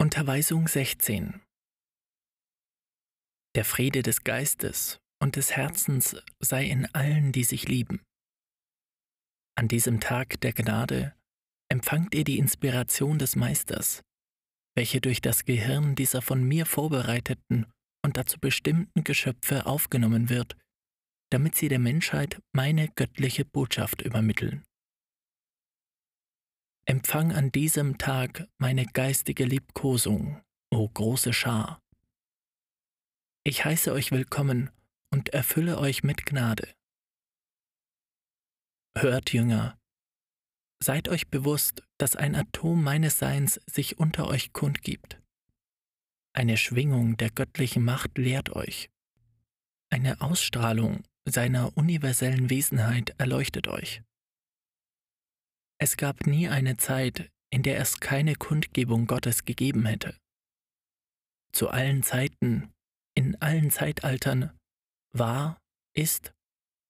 Unterweisung 16 Der Friede des Geistes und des Herzens sei in allen, die sich lieben. An diesem Tag der Gnade empfangt ihr die Inspiration des Meisters, welche durch das Gehirn dieser von mir vorbereiteten und dazu bestimmten Geschöpfe aufgenommen wird, damit sie der Menschheit meine göttliche Botschaft übermitteln. Empfang an diesem Tag meine geistige Liebkosung, o große Schar. Ich heiße euch willkommen und erfülle euch mit Gnade. Hört, Jünger, seid euch bewusst, dass ein Atom meines Seins sich unter euch kundgibt. Eine Schwingung der göttlichen Macht lehrt euch. Eine Ausstrahlung seiner universellen Wesenheit erleuchtet euch. Es gab nie eine Zeit, in der es keine Kundgebung Gottes gegeben hätte. Zu allen Zeiten, in allen Zeitaltern, war, ist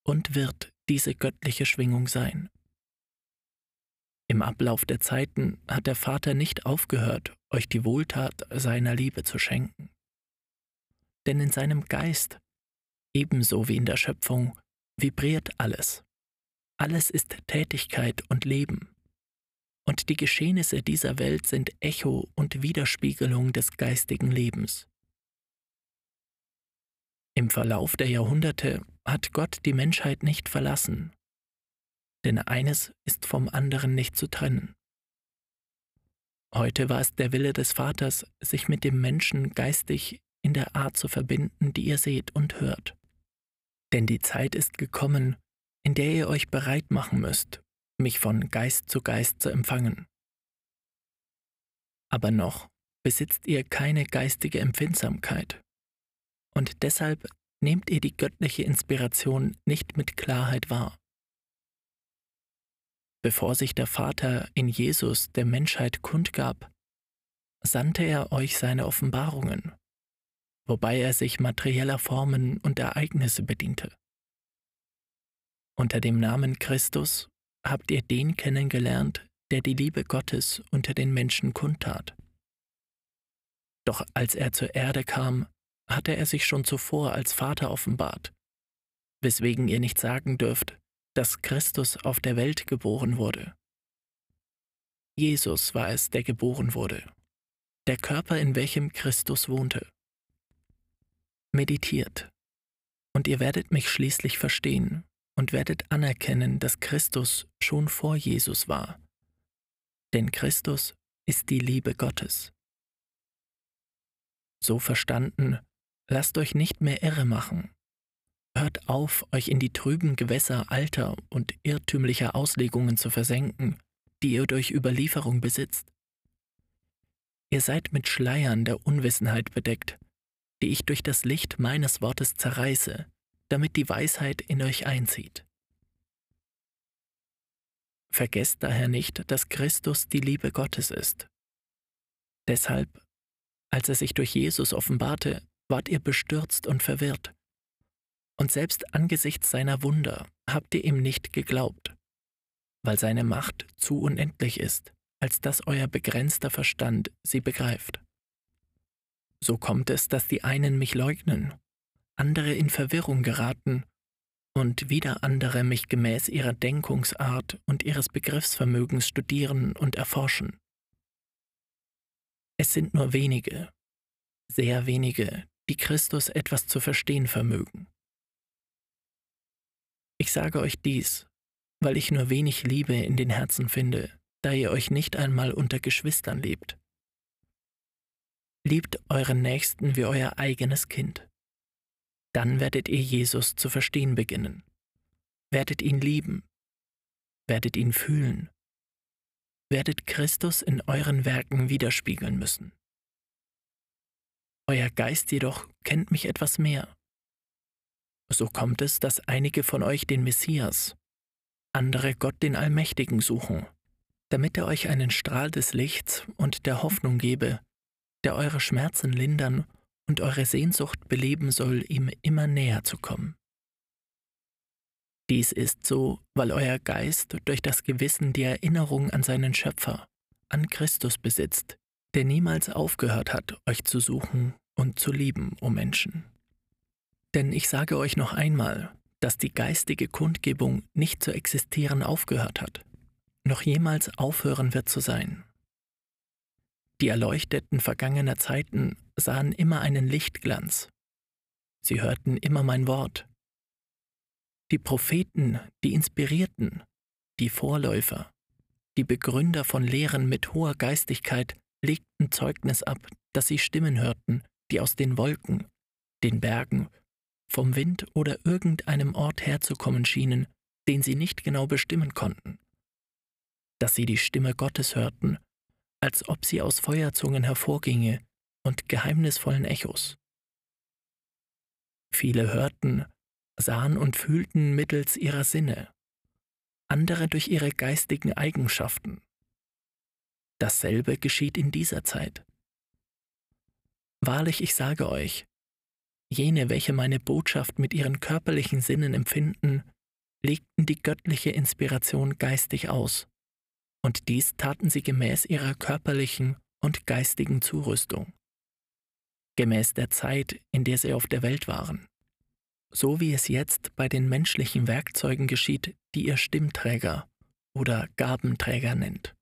und wird diese göttliche Schwingung sein. Im Ablauf der Zeiten hat der Vater nicht aufgehört, euch die Wohltat seiner Liebe zu schenken. Denn in seinem Geist, ebenso wie in der Schöpfung, vibriert alles. Alles ist Tätigkeit und Leben. Und die Geschehnisse dieser Welt sind Echo und Widerspiegelung des geistigen Lebens. Im Verlauf der Jahrhunderte hat Gott die Menschheit nicht verlassen, denn eines ist vom anderen nicht zu trennen. Heute war es der Wille des Vaters, sich mit dem Menschen geistig in der Art zu verbinden, die ihr seht und hört. Denn die Zeit ist gekommen, in der ihr euch bereit machen müsst, mich von Geist zu Geist zu empfangen. Aber noch besitzt ihr keine geistige Empfindsamkeit. Und deshalb nehmt ihr die göttliche Inspiration nicht mit Klarheit wahr. Bevor sich der Vater in Jesus der Menschheit kundgab, sandte er euch seine Offenbarungen, wobei er sich materieller Formen und Ereignisse bediente. Unter dem Namen Christus habt ihr den kennengelernt, der die Liebe Gottes unter den Menschen kundtat. Doch als er zur Erde kam, hatte er sich schon zuvor als Vater offenbart, weswegen ihr nicht sagen dürft, dass Christus auf der Welt geboren wurde. Jesus war es, der geboren wurde, der Körper, in welchem Christus wohnte. Meditiert, und ihr werdet mich schließlich verstehen, und werdet anerkennen, dass Christus schon vor Jesus war. Denn Christus ist die Liebe Gottes. So verstanden, lasst euch nicht mehr irre machen. Hört auf, euch in die trüben Gewässer alter und irrtümlicher Auslegungen zu versenken, die ihr durch Überlieferung besitzt. Ihr seid mit Schleiern der Unwissenheit bedeckt, die ich durch das Licht meines Wortes zerreiße, damit die Weisheit in euch einzieht. Vergesst daher nicht, dass Christus die Liebe Gottes ist. Deshalb, als er sich durch Jesus offenbarte, wart ihr bestürzt und verwirrt. Und selbst angesichts seiner Wunder habt ihr ihm nicht geglaubt, weil seine Macht zu unendlich ist, als dass euer begrenzter Verstand sie begreift. So kommt es, dass die einen mich leugnen andere in Verwirrung geraten und wieder andere mich gemäß ihrer Denkungsart und ihres Begriffsvermögens studieren und erforschen. Es sind nur wenige, sehr wenige, die Christus etwas zu verstehen vermögen. Ich sage euch dies, weil ich nur wenig Liebe in den Herzen finde, da ihr euch nicht einmal unter Geschwistern lebt. Liebt euren Nächsten wie euer eigenes Kind dann werdet ihr Jesus zu verstehen beginnen, werdet ihn lieben, werdet ihn fühlen, werdet Christus in euren Werken widerspiegeln müssen. Euer Geist jedoch kennt mich etwas mehr. So kommt es, dass einige von euch den Messias, andere Gott den Allmächtigen suchen, damit er euch einen Strahl des Lichts und der Hoffnung gebe, der eure Schmerzen lindern und eure Sehnsucht beleben soll, ihm immer näher zu kommen. Dies ist so, weil euer Geist durch das Gewissen die Erinnerung an seinen Schöpfer, an Christus besitzt, der niemals aufgehört hat, euch zu suchen und zu lieben, o Menschen. Denn ich sage euch noch einmal, dass die geistige Kundgebung nicht zu existieren aufgehört hat, noch jemals aufhören wird zu sein. Die Erleuchteten vergangener Zeiten sahen immer einen Lichtglanz. Sie hörten immer mein Wort. Die Propheten, die Inspirierten, die Vorläufer, die Begründer von Lehren mit hoher Geistigkeit legten Zeugnis ab, dass sie Stimmen hörten, die aus den Wolken, den Bergen, vom Wind oder irgendeinem Ort herzukommen schienen, den sie nicht genau bestimmen konnten. Dass sie die Stimme Gottes hörten, als ob sie aus Feuerzungen hervorginge und geheimnisvollen Echos. Viele hörten, sahen und fühlten mittels ihrer Sinne, andere durch ihre geistigen Eigenschaften. Dasselbe geschieht in dieser Zeit. Wahrlich, ich sage euch, jene, welche meine Botschaft mit ihren körperlichen Sinnen empfinden, legten die göttliche Inspiration geistig aus, und dies taten sie gemäß ihrer körperlichen und geistigen Zurüstung, gemäß der Zeit, in der sie auf der Welt waren, so wie es jetzt bei den menschlichen Werkzeugen geschieht, die ihr Stimmträger oder Gabenträger nennt.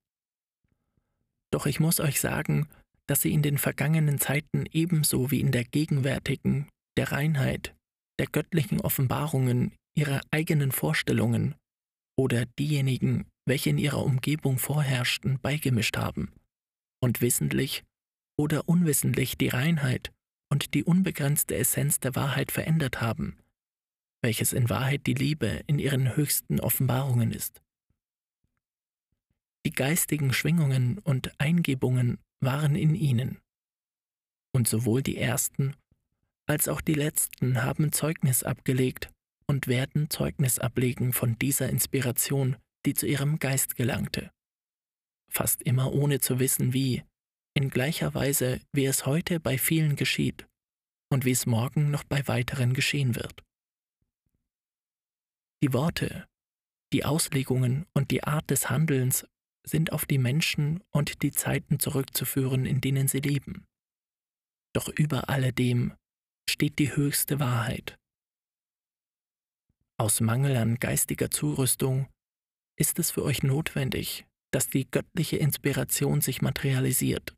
Doch ich muss euch sagen, dass sie in den vergangenen Zeiten ebenso wie in der gegenwärtigen der Reinheit, der göttlichen Offenbarungen ihrer eigenen Vorstellungen oder diejenigen, welche in ihrer Umgebung vorherrschten, beigemischt haben und wissentlich oder unwissentlich die Reinheit und die unbegrenzte Essenz der Wahrheit verändert haben, welches in Wahrheit die Liebe in ihren höchsten Offenbarungen ist. Die geistigen Schwingungen und Eingebungen waren in ihnen, und sowohl die ersten als auch die letzten haben Zeugnis abgelegt und werden Zeugnis ablegen von dieser Inspiration, die zu ihrem Geist gelangte. Fast immer ohne zu wissen wie, in gleicher Weise, wie es heute bei vielen geschieht und wie es morgen noch bei weiteren geschehen wird. Die Worte, die Auslegungen und die Art des Handelns sind auf die Menschen und die Zeiten zurückzuführen, in denen sie leben. Doch über alledem steht die höchste Wahrheit. Aus Mangel an geistiger Zurüstung ist es für euch notwendig, dass die göttliche Inspiration sich materialisiert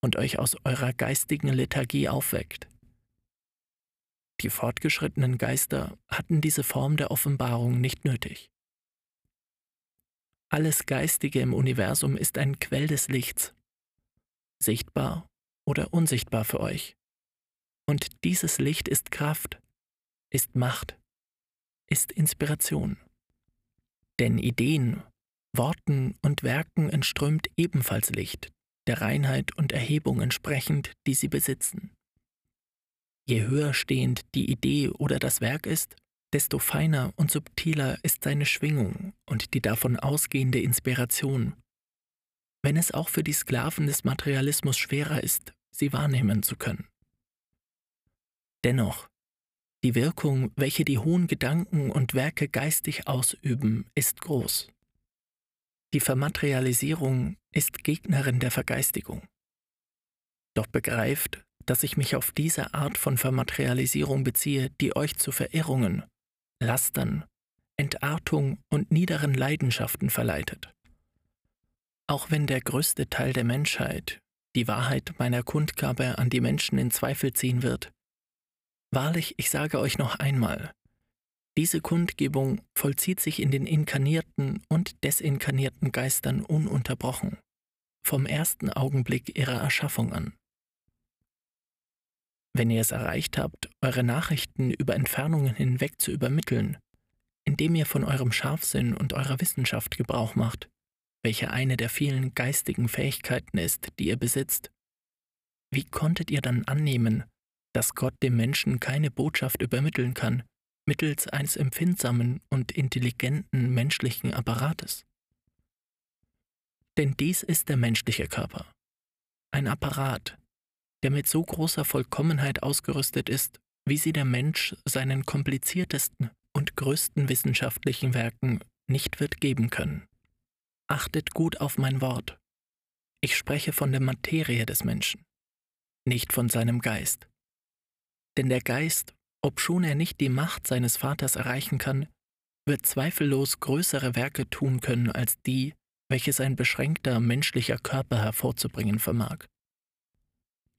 und euch aus eurer geistigen Lethargie aufweckt. Die fortgeschrittenen Geister hatten diese Form der Offenbarung nicht nötig. Alles Geistige im Universum ist ein Quell des Lichts, sichtbar oder unsichtbar für euch. Und dieses Licht ist Kraft, ist Macht, ist Inspiration. Denn Ideen, Worten und Werken entströmt ebenfalls Licht, der Reinheit und Erhebung entsprechend, die sie besitzen. Je höher stehend die Idee oder das Werk ist, desto feiner und subtiler ist seine Schwingung und die davon ausgehende Inspiration, wenn es auch für die Sklaven des Materialismus schwerer ist, sie wahrnehmen zu können. Dennoch, die Wirkung, welche die hohen Gedanken und Werke geistig ausüben, ist groß. Die Vermaterialisierung ist Gegnerin der Vergeistigung. Doch begreift, dass ich mich auf diese Art von Vermaterialisierung beziehe, die euch zu Verirrungen, Lastern, Entartung und niederen Leidenschaften verleitet. Auch wenn der größte Teil der Menschheit die Wahrheit meiner Kundgabe an die Menschen in Zweifel ziehen wird, Wahrlich, ich sage euch noch einmal, diese Kundgebung vollzieht sich in den inkarnierten und desinkarnierten Geistern ununterbrochen, vom ersten Augenblick ihrer Erschaffung an. Wenn ihr es erreicht habt, eure Nachrichten über Entfernungen hinweg zu übermitteln, indem ihr von eurem Scharfsinn und eurer Wissenschaft Gebrauch macht, welche eine der vielen geistigen Fähigkeiten ist, die ihr besitzt, wie konntet ihr dann annehmen, dass Gott dem Menschen keine Botschaft übermitteln kann, mittels eines empfindsamen und intelligenten menschlichen Apparates. Denn dies ist der menschliche Körper, ein Apparat, der mit so großer Vollkommenheit ausgerüstet ist, wie sie der Mensch seinen kompliziertesten und größten wissenschaftlichen Werken nicht wird geben können. Achtet gut auf mein Wort. Ich spreche von der Materie des Menschen, nicht von seinem Geist. Denn der Geist, obschon er nicht die Macht seines Vaters erreichen kann, wird zweifellos größere Werke tun können als die, welche sein beschränkter menschlicher Körper hervorzubringen vermag.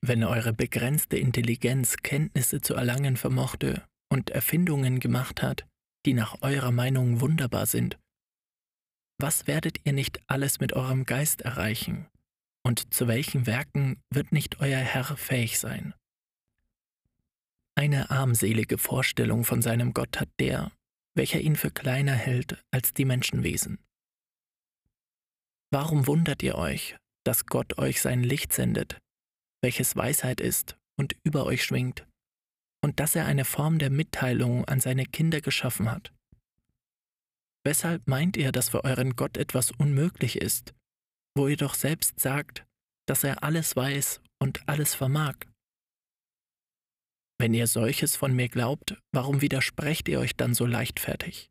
Wenn eure begrenzte Intelligenz Kenntnisse zu erlangen vermochte und Erfindungen gemacht hat, die nach eurer Meinung wunderbar sind, was werdet ihr nicht alles mit eurem Geist erreichen, und zu welchen Werken wird nicht euer Herr fähig sein? Eine armselige Vorstellung von seinem Gott hat der, welcher ihn für kleiner hält als die Menschenwesen. Warum wundert ihr euch, dass Gott euch sein Licht sendet, welches Weisheit ist und über euch schwingt, und dass er eine Form der Mitteilung an seine Kinder geschaffen hat? Weshalb meint ihr, dass für euren Gott etwas unmöglich ist, wo ihr doch selbst sagt, dass er alles weiß und alles vermag? Wenn ihr solches von mir glaubt, warum widersprecht ihr euch dann so leichtfertig?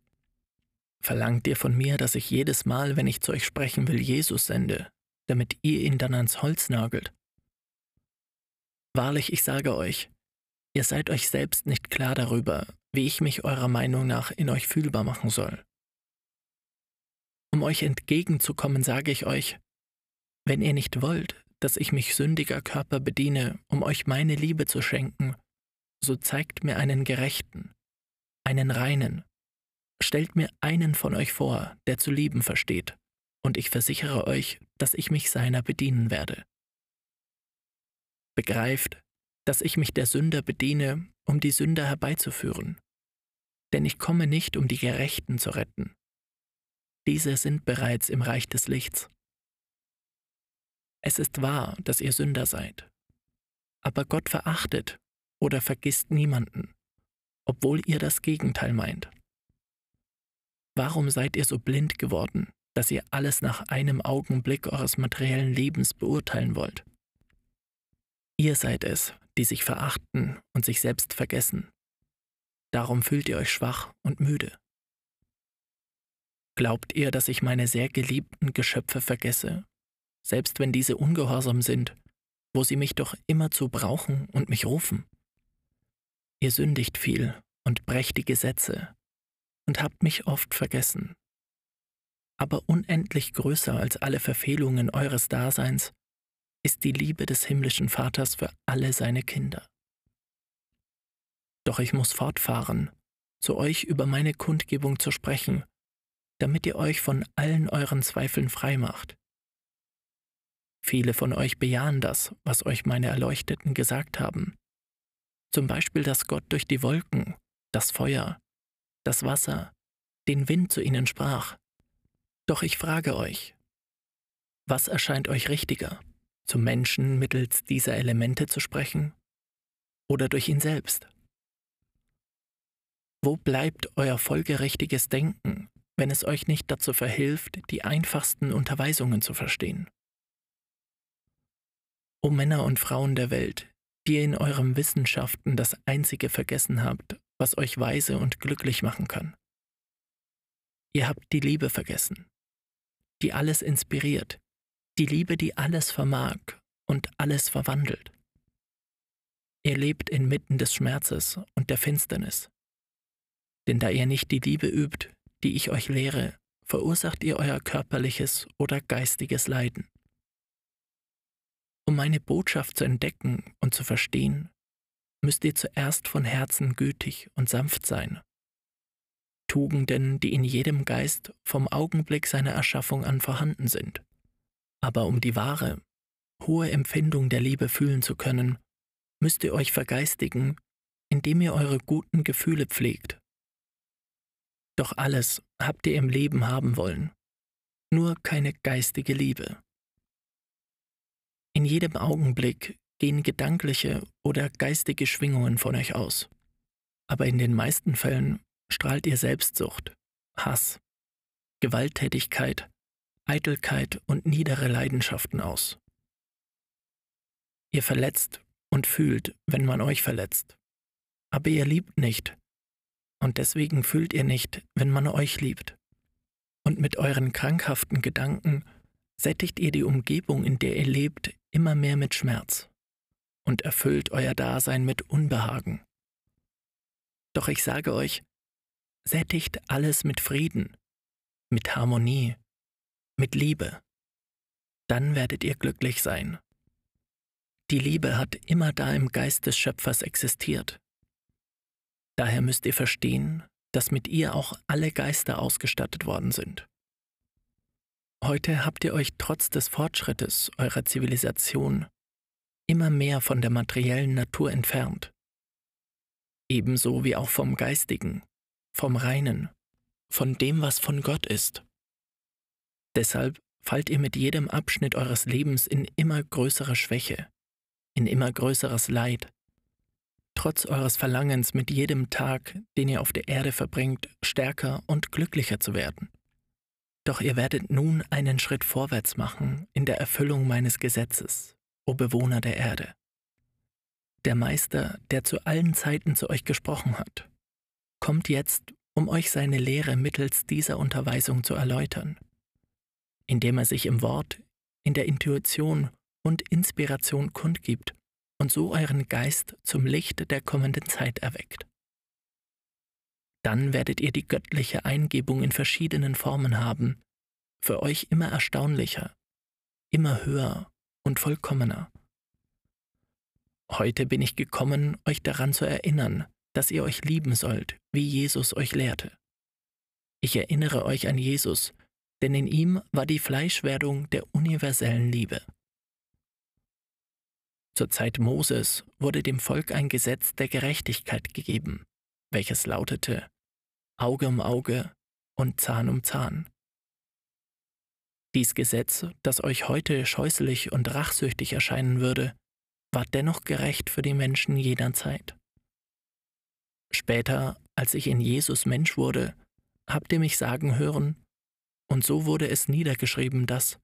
Verlangt ihr von mir, dass ich jedes Mal, wenn ich zu euch sprechen will, Jesus sende, damit ihr ihn dann ans Holz nagelt? Wahrlich, ich sage euch, ihr seid euch selbst nicht klar darüber, wie ich mich eurer Meinung nach in euch fühlbar machen soll. Um euch entgegenzukommen, sage ich euch, wenn ihr nicht wollt, dass ich mich sündiger Körper bediene, um euch meine Liebe zu schenken, so zeigt mir einen Gerechten, einen Reinen, stellt mir einen von euch vor, der zu lieben versteht, und ich versichere euch, dass ich mich seiner bedienen werde. Begreift, dass ich mich der Sünder bediene, um die Sünder herbeizuführen. Denn ich komme nicht, um die Gerechten zu retten. Diese sind bereits im Reich des Lichts. Es ist wahr, dass ihr Sünder seid. Aber Gott verachtet oder vergisst niemanden, obwohl ihr das Gegenteil meint. Warum seid ihr so blind geworden, dass ihr alles nach einem Augenblick eures materiellen Lebens beurteilen wollt? Ihr seid es, die sich verachten und sich selbst vergessen. Darum fühlt ihr euch schwach und müde. Glaubt ihr, dass ich meine sehr geliebten Geschöpfe vergesse, selbst wenn diese ungehorsam sind, wo sie mich doch immerzu brauchen und mich rufen? Ihr sündigt viel und brecht die Gesetze und habt mich oft vergessen. Aber unendlich größer als alle Verfehlungen eures Daseins ist die Liebe des himmlischen Vaters für alle seine Kinder. Doch ich muss fortfahren, zu euch über meine Kundgebung zu sprechen, damit ihr euch von allen euren Zweifeln frei macht. Viele von euch bejahen das, was euch meine Erleuchteten gesagt haben, zum Beispiel, dass Gott durch die Wolken, das Feuer, das Wasser, den Wind zu ihnen sprach. Doch ich frage euch, was erscheint euch richtiger, zum Menschen mittels dieser Elemente zu sprechen oder durch ihn selbst? Wo bleibt euer folgerichtiges Denken, wenn es euch nicht dazu verhilft, die einfachsten Unterweisungen zu verstehen? O Männer und Frauen der Welt, ihr in eurem Wissenschaften das Einzige vergessen habt, was euch weise und glücklich machen kann. Ihr habt die Liebe vergessen, die alles inspiriert, die Liebe, die alles vermag und alles verwandelt. Ihr lebt inmitten des Schmerzes und der Finsternis. Denn da ihr nicht die Liebe übt, die ich euch lehre, verursacht ihr euer körperliches oder geistiges Leiden. Um meine Botschaft zu entdecken und zu verstehen, müsst ihr zuerst von Herzen gütig und sanft sein. Tugenden, die in jedem Geist vom Augenblick seiner Erschaffung an vorhanden sind. Aber um die wahre, hohe Empfindung der Liebe fühlen zu können, müsst ihr euch vergeistigen, indem ihr eure guten Gefühle pflegt. Doch alles habt ihr im Leben haben wollen, nur keine geistige Liebe. In jedem Augenblick gehen gedankliche oder geistige Schwingungen von euch aus. Aber in den meisten Fällen strahlt ihr Selbstsucht, Hass, Gewalttätigkeit, Eitelkeit und niedere Leidenschaften aus. Ihr verletzt und fühlt, wenn man euch verletzt. Aber ihr liebt nicht. Und deswegen fühlt ihr nicht, wenn man euch liebt. Und mit euren krankhaften Gedanken sättigt ihr die Umgebung, in der ihr lebt, immer mehr mit Schmerz und erfüllt euer Dasein mit Unbehagen. Doch ich sage euch, sättigt alles mit Frieden, mit Harmonie, mit Liebe. Dann werdet ihr glücklich sein. Die Liebe hat immer da im Geist des Schöpfers existiert. Daher müsst ihr verstehen, dass mit ihr auch alle Geister ausgestattet worden sind. Heute habt ihr euch trotz des Fortschrittes eurer Zivilisation immer mehr von der materiellen Natur entfernt, ebenso wie auch vom Geistigen, vom Reinen, von dem, was von Gott ist. Deshalb fallt ihr mit jedem Abschnitt eures Lebens in immer größere Schwäche, in immer größeres Leid, trotz eures Verlangens mit jedem Tag, den ihr auf der Erde verbringt, stärker und glücklicher zu werden. Doch ihr werdet nun einen Schritt vorwärts machen in der Erfüllung meines Gesetzes, o Bewohner der Erde. Der Meister, der zu allen Zeiten zu euch gesprochen hat, kommt jetzt, um euch seine Lehre mittels dieser Unterweisung zu erläutern, indem er sich im Wort, in der Intuition und Inspiration kundgibt und so euren Geist zum Licht der kommenden Zeit erweckt. Dann werdet ihr die göttliche Eingebung in verschiedenen Formen haben, für euch immer erstaunlicher, immer höher und vollkommener. Heute bin ich gekommen, euch daran zu erinnern, dass ihr euch lieben sollt, wie Jesus euch lehrte. Ich erinnere euch an Jesus, denn in ihm war die Fleischwerdung der universellen Liebe. Zur Zeit Moses wurde dem Volk ein Gesetz der Gerechtigkeit gegeben, welches lautete Auge um Auge und Zahn um Zahn. Dies Gesetz, das euch heute scheußlich und rachsüchtig erscheinen würde, war dennoch gerecht für die Menschen jener Zeit. Später, als ich in Jesus Mensch wurde, habt ihr mich sagen hören, und so wurde es niedergeschrieben, dass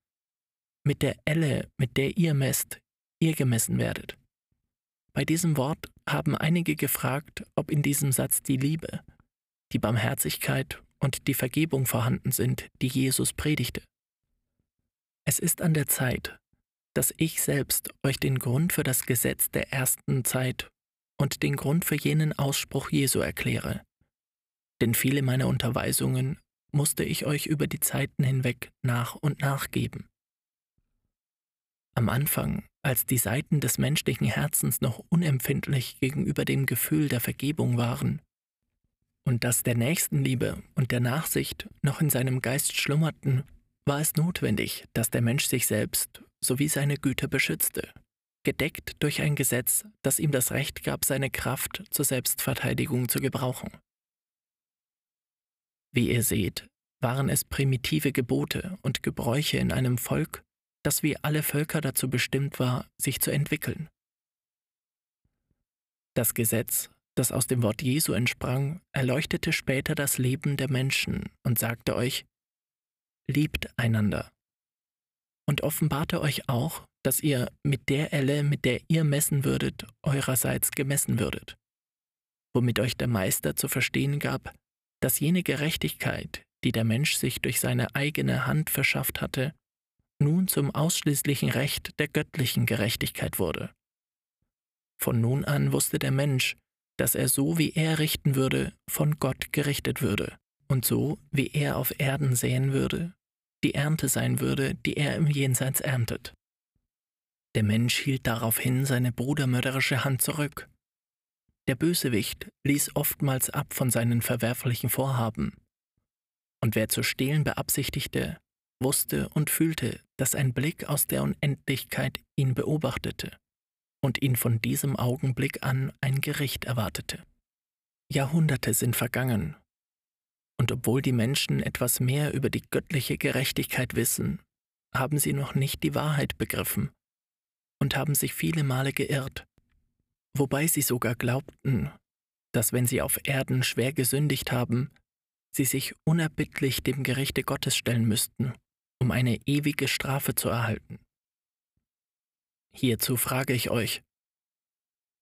mit der Elle, mit der ihr messt, ihr gemessen werdet. Bei diesem Wort haben einige gefragt, ob in diesem Satz die Liebe, die Barmherzigkeit und die Vergebung vorhanden sind, die Jesus predigte. Es ist an der Zeit, dass ich selbst euch den Grund für das Gesetz der ersten Zeit und den Grund für jenen Ausspruch Jesu erkläre. Denn viele meiner Unterweisungen musste ich euch über die Zeiten hinweg nach und nach geben. Am Anfang, als die Seiten des menschlichen Herzens noch unempfindlich gegenüber dem Gefühl der Vergebung waren, und dass der Nächstenliebe und der Nachsicht noch in seinem Geist schlummerten, war es notwendig, dass der Mensch sich selbst sowie seine Güter beschützte, gedeckt durch ein Gesetz, das ihm das Recht gab, seine Kraft zur Selbstverteidigung zu gebrauchen. Wie ihr seht, waren es primitive Gebote und Gebräuche in einem Volk, das wie alle Völker dazu bestimmt war, sich zu entwickeln. Das Gesetz, das aus dem Wort Jesu entsprang, erleuchtete später das Leben der Menschen und sagte euch, liebt einander. Und offenbarte euch auch, dass ihr mit der Elle, mit der ihr messen würdet, eurerseits gemessen würdet. Womit euch der Meister zu verstehen gab, dass jene Gerechtigkeit, die der Mensch sich durch seine eigene Hand verschafft hatte, nun zum ausschließlichen Recht der göttlichen Gerechtigkeit wurde. Von nun an wusste der Mensch, dass er so wie er richten würde, von Gott gerichtet würde, und so wie er auf Erden säen würde, die Ernte sein würde, die er im Jenseits erntet. Der Mensch hielt daraufhin seine brudermörderische Hand zurück. Der Bösewicht ließ oftmals ab von seinen verwerflichen Vorhaben. Und wer zu stehlen beabsichtigte, wusste und fühlte, dass ein Blick aus der Unendlichkeit ihn beobachtete und ihn von diesem Augenblick an ein Gericht erwartete. Jahrhunderte sind vergangen, und obwohl die Menschen etwas mehr über die göttliche Gerechtigkeit wissen, haben sie noch nicht die Wahrheit begriffen und haben sich viele Male geirrt, wobei sie sogar glaubten, dass wenn sie auf Erden schwer gesündigt haben, sie sich unerbittlich dem Gerichte Gottes stellen müssten, um eine ewige Strafe zu erhalten. Hierzu frage ich euch,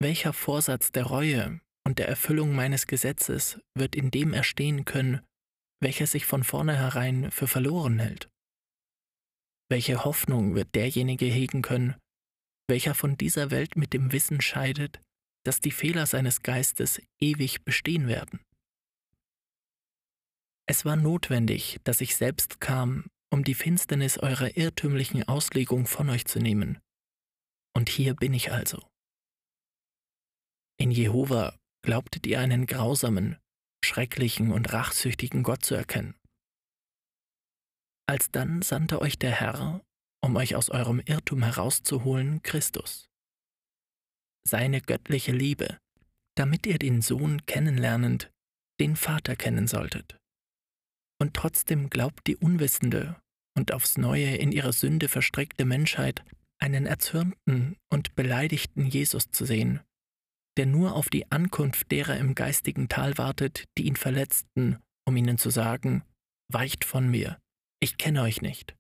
welcher Vorsatz der Reue und der Erfüllung meines Gesetzes wird in dem erstehen können, welcher sich von vornherein für verloren hält? welche Hoffnung wird derjenige hegen können, welcher von dieser Welt mit dem Wissen scheidet, dass die Fehler seines Geistes ewig bestehen werden? Es war notwendig, dass ich selbst kam, um die Finsternis eurer irrtümlichen Auslegung von euch zu nehmen. Und hier bin ich also. In Jehova glaubtet ihr einen grausamen, schrecklichen und rachsüchtigen Gott zu erkennen. Alsdann sandte euch der Herr, um euch aus eurem Irrtum herauszuholen, Christus. Seine göttliche Liebe, damit ihr den Sohn kennenlernend, den Vater kennen solltet. Und trotzdem glaubt die unwissende und aufs neue in ihre Sünde verstrickte Menschheit, einen erzürnten und beleidigten Jesus zu sehen, der nur auf die Ankunft derer im geistigen Tal wartet, die ihn verletzten, um ihnen zu sagen, weicht von mir, ich kenne euch nicht.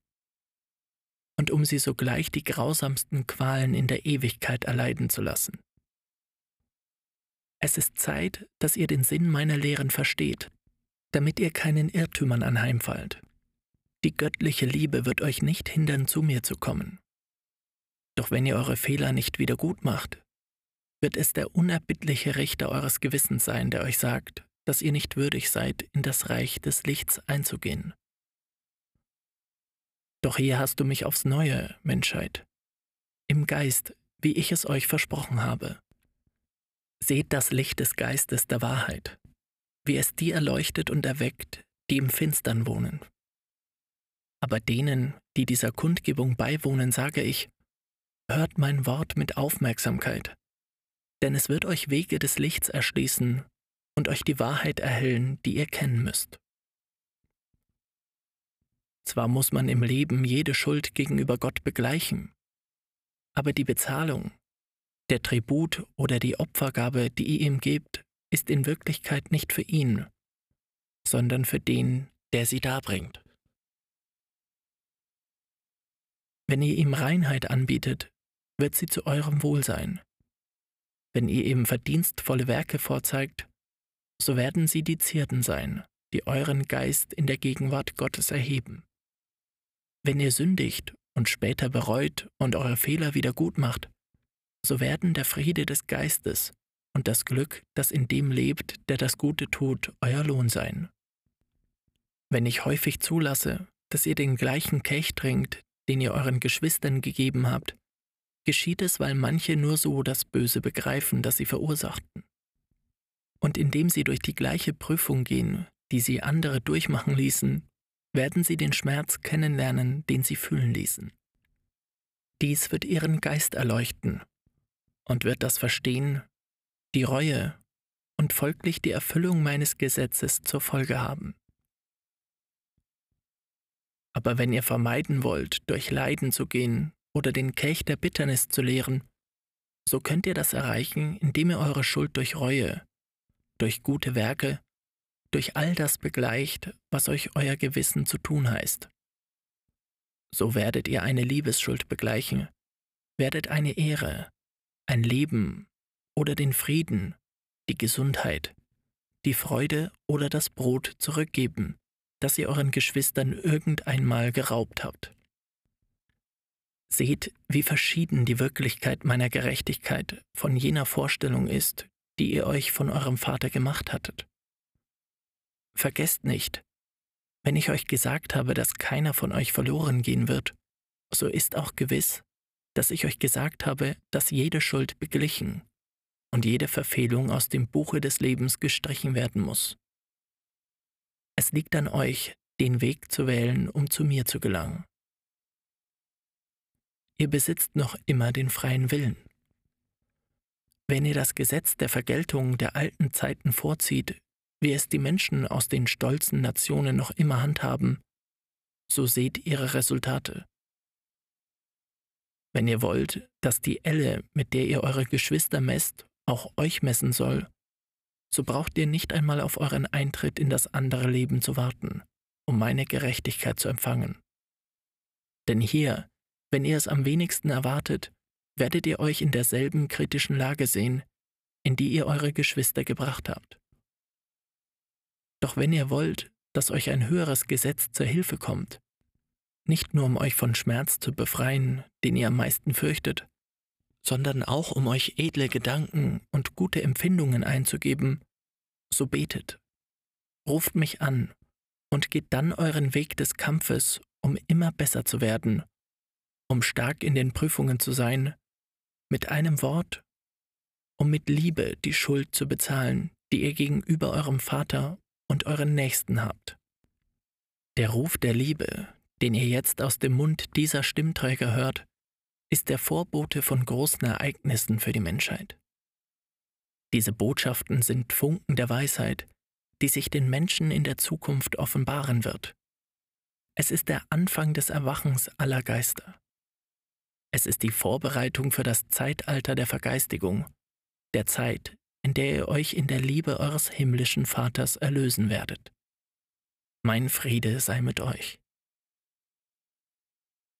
Und um sie sogleich die grausamsten Qualen in der Ewigkeit erleiden zu lassen. Es ist Zeit, dass ihr den Sinn meiner Lehren versteht, damit ihr keinen Irrtümern anheimfallt. Die göttliche Liebe wird euch nicht hindern, zu mir zu kommen. Doch wenn ihr eure Fehler nicht wieder gut macht, wird es der unerbittliche Richter eures Gewissens sein, der euch sagt, dass ihr nicht würdig seid, in das Reich des Lichts einzugehen. Doch hier hast du mich aufs neue, Menschheit, im Geist, wie ich es euch versprochen habe. Seht das Licht des Geistes der Wahrheit, wie es die erleuchtet und erweckt, die im Finstern wohnen. Aber denen, die dieser Kundgebung beiwohnen, sage ich, hört mein Wort mit Aufmerksamkeit denn es wird euch Wege des Lichts erschließen und euch die Wahrheit erhellen, die ihr kennen müsst. Zwar muss man im Leben jede Schuld gegenüber Gott begleichen, aber die Bezahlung, der Tribut oder die Opfergabe, die ihr ihm gebt, ist in Wirklichkeit nicht für ihn, sondern für den, der sie darbringt. Wenn ihr ihm Reinheit anbietet, wird sie zu eurem Wohl sein. Wenn ihr ihm verdienstvolle Werke vorzeigt, so werden sie die Zierden sein, die euren Geist in der Gegenwart Gottes erheben. Wenn ihr sündigt und später bereut und eure Fehler wieder gut macht, so werden der Friede des Geistes und das Glück, das in dem lebt, der das Gute tut, euer Lohn sein. Wenn ich häufig zulasse, dass ihr den gleichen Kelch trinkt, den ihr euren Geschwistern gegeben habt, geschieht es, weil manche nur so das Böse begreifen, das sie verursachten. Und indem sie durch die gleiche Prüfung gehen, die sie andere durchmachen ließen, werden sie den Schmerz kennenlernen, den sie fühlen ließen. Dies wird ihren Geist erleuchten und wird das Verstehen, die Reue und folglich die Erfüllung meines Gesetzes zur Folge haben. Aber wenn ihr vermeiden wollt, durch Leiden zu gehen, oder den Kelch der Bitternis zu leeren, so könnt ihr das erreichen, indem ihr eure Schuld durch Reue, durch gute Werke, durch all das begleicht, was euch euer Gewissen zu tun heißt. So werdet ihr eine Liebesschuld begleichen, werdet eine Ehre, ein Leben oder den Frieden, die Gesundheit, die Freude oder das Brot zurückgeben, das ihr euren Geschwistern irgendeinmal geraubt habt. Seht, wie verschieden die Wirklichkeit meiner Gerechtigkeit von jener Vorstellung ist, die ihr euch von eurem Vater gemacht hattet. Vergesst nicht, wenn ich euch gesagt habe, dass keiner von euch verloren gehen wird, so ist auch gewiss, dass ich euch gesagt habe, dass jede Schuld beglichen und jede Verfehlung aus dem Buche des Lebens gestrichen werden muss. Es liegt an euch, den Weg zu wählen, um zu mir zu gelangen. Ihr besitzt noch immer den freien Willen. Wenn ihr das Gesetz der Vergeltung der alten Zeiten vorzieht, wie es die Menschen aus den stolzen Nationen noch immer handhaben, so seht ihre Resultate. Wenn ihr wollt, dass die Elle, mit der ihr eure Geschwister messt, auch euch messen soll, so braucht ihr nicht einmal auf euren Eintritt in das andere Leben zu warten, um meine Gerechtigkeit zu empfangen. Denn hier, wenn ihr es am wenigsten erwartet, werdet ihr euch in derselben kritischen Lage sehen, in die ihr eure Geschwister gebracht habt. Doch wenn ihr wollt, dass euch ein höheres Gesetz zur Hilfe kommt, nicht nur um euch von Schmerz zu befreien, den ihr am meisten fürchtet, sondern auch um euch edle Gedanken und gute Empfindungen einzugeben, so betet, ruft mich an und geht dann euren Weg des Kampfes, um immer besser zu werden, um stark in den Prüfungen zu sein, mit einem Wort, um mit Liebe die Schuld zu bezahlen, die ihr gegenüber eurem Vater und euren Nächsten habt. Der Ruf der Liebe, den ihr jetzt aus dem Mund dieser Stimmträger hört, ist der Vorbote von großen Ereignissen für die Menschheit. Diese Botschaften sind Funken der Weisheit, die sich den Menschen in der Zukunft offenbaren wird. Es ist der Anfang des Erwachens aller Geister. Es ist die Vorbereitung für das Zeitalter der Vergeistigung, der Zeit, in der ihr euch in der Liebe eures himmlischen Vaters erlösen werdet. Mein Friede sei mit euch.